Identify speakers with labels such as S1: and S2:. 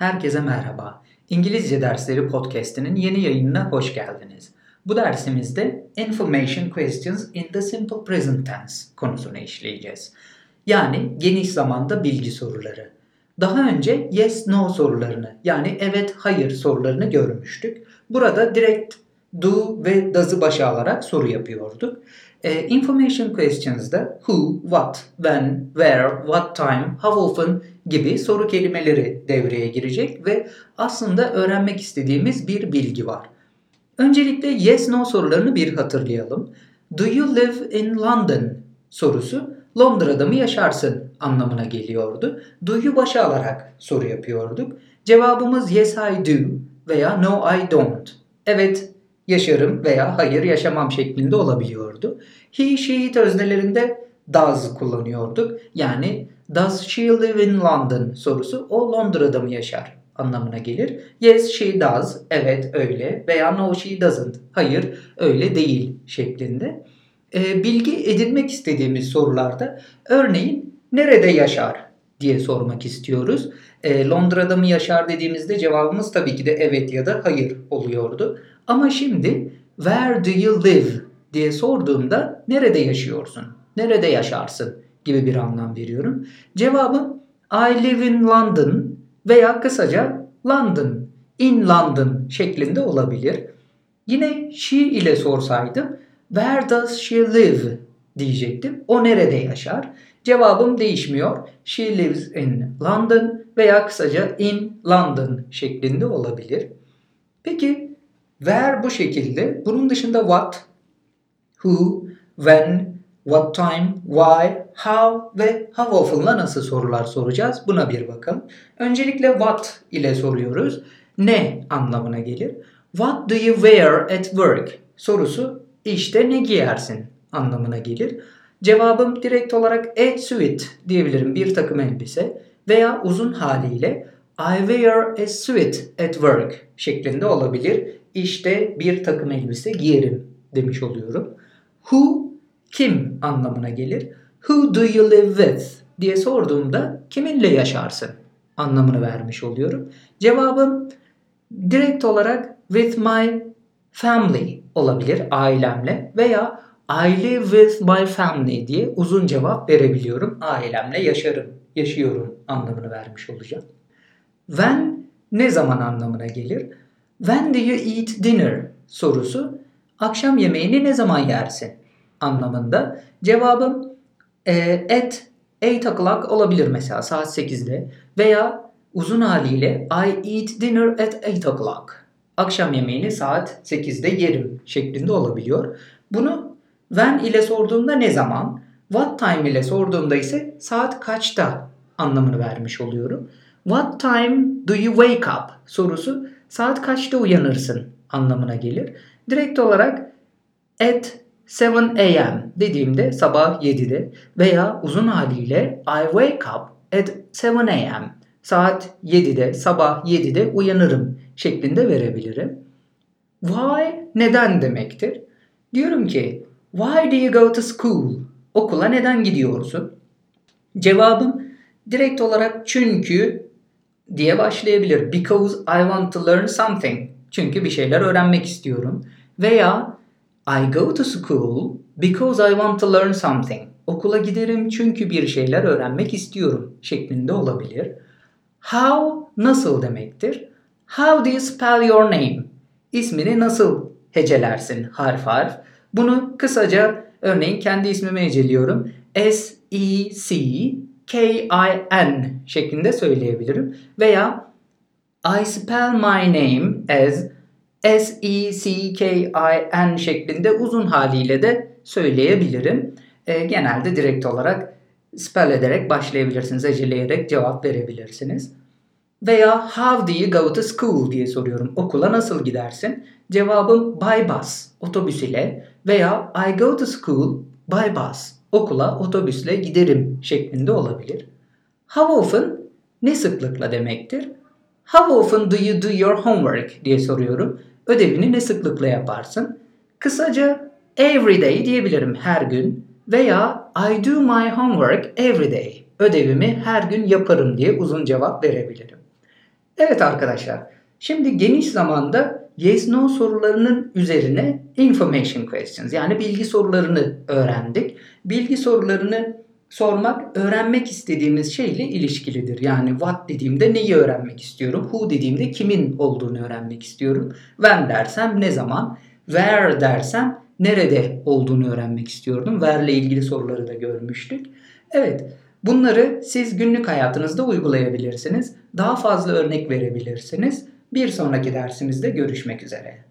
S1: Herkese merhaba. İngilizce Dersleri Podcast'inin yeni yayınına hoş geldiniz. Bu dersimizde Information Questions in the Simple Present Tense konusunu işleyeceğiz. Yani geniş zamanda bilgi soruları. Daha önce yes no sorularını yani evet hayır sorularını görmüştük. Burada direkt do ve does'ı başa alarak soru yapıyorduk. E, information questions'da who, what, when, where, what time, how often gibi soru kelimeleri devreye girecek ve aslında öğrenmek istediğimiz bir bilgi var. Öncelikle yes no sorularını bir hatırlayalım. Do you live in London sorusu Londra'da mı yaşarsın anlamına geliyordu. Do'yu başa alarak soru yapıyorduk. Cevabımız yes I do veya no I don't. Evet yaşarım veya hayır yaşamam şeklinde olabiliyordu. He, she, it öznelerinde does kullanıyorduk. Yani does she live in London sorusu o Londra'da mı yaşar anlamına gelir. Yes she does. Evet öyle. Veya no she doesn't. Hayır öyle değil şeklinde. E, bilgi edinmek istediğimiz sorularda örneğin nerede yaşar diye sormak istiyoruz. E, Londra'da mı yaşar dediğimizde cevabımız tabii ki de evet ya da hayır oluyordu. Ama şimdi where do you live diye sorduğumda nerede yaşıyorsun? Nerede yaşarsın? Gibi bir anlam veriyorum. Cevabım I live in London veya kısaca London, in London şeklinde olabilir. Yine she ile sorsaydım where does she live diyecektim. O nerede yaşar? Cevabım değişmiyor. She lives in London veya kısaca in London şeklinde olabilir. Peki where bu şekilde. Bunun dışında what, who, when, what time, why, how ve how often'la nasıl sorular soracağız? Buna bir bakalım. Öncelikle what ile soruyoruz. Ne anlamına gelir? What do you wear at work? Sorusu işte ne giyersin anlamına gelir. Cevabım direkt olarak a suit diyebilirim. Bir takım elbise veya uzun haliyle I wear a suit at work şeklinde olabilir. İşte bir takım elbise giyerim demiş oluyorum. Who kim anlamına gelir. Who do you live with diye sorduğumda kiminle yaşarsın anlamını vermiş oluyorum. Cevabım direkt olarak with my family olabilir ailemle veya I live with my family diye uzun cevap verebiliyorum. Ailemle yaşarım, yaşıyorum anlamını vermiş olacağım. When ne zaman anlamına gelir? When do you eat dinner sorusu akşam yemeğini ne zaman yersin anlamında. Cevabım e, at 8 o'clock olabilir mesela saat 8'de veya uzun haliyle I eat dinner at 8 o'clock. Akşam yemeğini saat 8'de yerim şeklinde olabiliyor. Bunu when ile sorduğumda ne zaman, what time ile sorduğumda ise saat kaçta anlamını vermiş oluyorum. What time do you wake up sorusu saat kaçta uyanırsın anlamına gelir. Direkt olarak at 7 a.m. dediğimde sabah 7'de veya uzun haliyle I wake up at 7 a.m. Saat 7'de, sabah 7'de uyanırım şeklinde verebilirim. Why neden demektir? Diyorum ki why do you go to school? Okula neden gidiyorsun? Cevabım direkt olarak çünkü diye başlayabilir. Because I want to learn something. Çünkü bir şeyler öğrenmek istiyorum. Veya I go to school because I want to learn something. Okula giderim çünkü bir şeyler öğrenmek istiyorum şeklinde olabilir. How nasıl demektir? How do you spell your name? İsmini nasıl hecelersin harf harf? Bunu kısaca örneğin kendi ismimi heceliyorum. S E C K I N şeklinde söyleyebilirim veya I spell my name as S-E-C-K-I-N şeklinde uzun haliyle de söyleyebilirim. E, genelde direkt olarak spell ederek başlayabilirsiniz. Eceleyerek cevap verebilirsiniz. Veya how do you go to school diye soruyorum. Okula nasıl gidersin? Cevabım by bus, otobüs ile veya I go to school by bus, okula otobüsle giderim şeklinde olabilir. How often ne sıklıkla demektir? How often do you do your homework diye soruyorum. Ödevini ne sıklıkla yaparsın? Kısaca every day diyebilirim her gün veya I do my homework every day. Ödevimi her gün yaparım diye uzun cevap verebilirim. Evet arkadaşlar, şimdi geniş zamanda yes no sorularının üzerine information questions yani bilgi sorularını öğrendik. Bilgi sorularını sormak öğrenmek istediğimiz şeyle ilişkilidir. Yani what dediğimde neyi öğrenmek istiyorum? Who dediğimde kimin olduğunu öğrenmek istiyorum. When dersem ne zaman? Where dersem nerede olduğunu öğrenmek istiyordum. Where ile ilgili soruları da görmüştük. Evet, bunları siz günlük hayatınızda uygulayabilirsiniz. Daha fazla örnek verebilirsiniz. Bir sonraki dersimizde görüşmek üzere.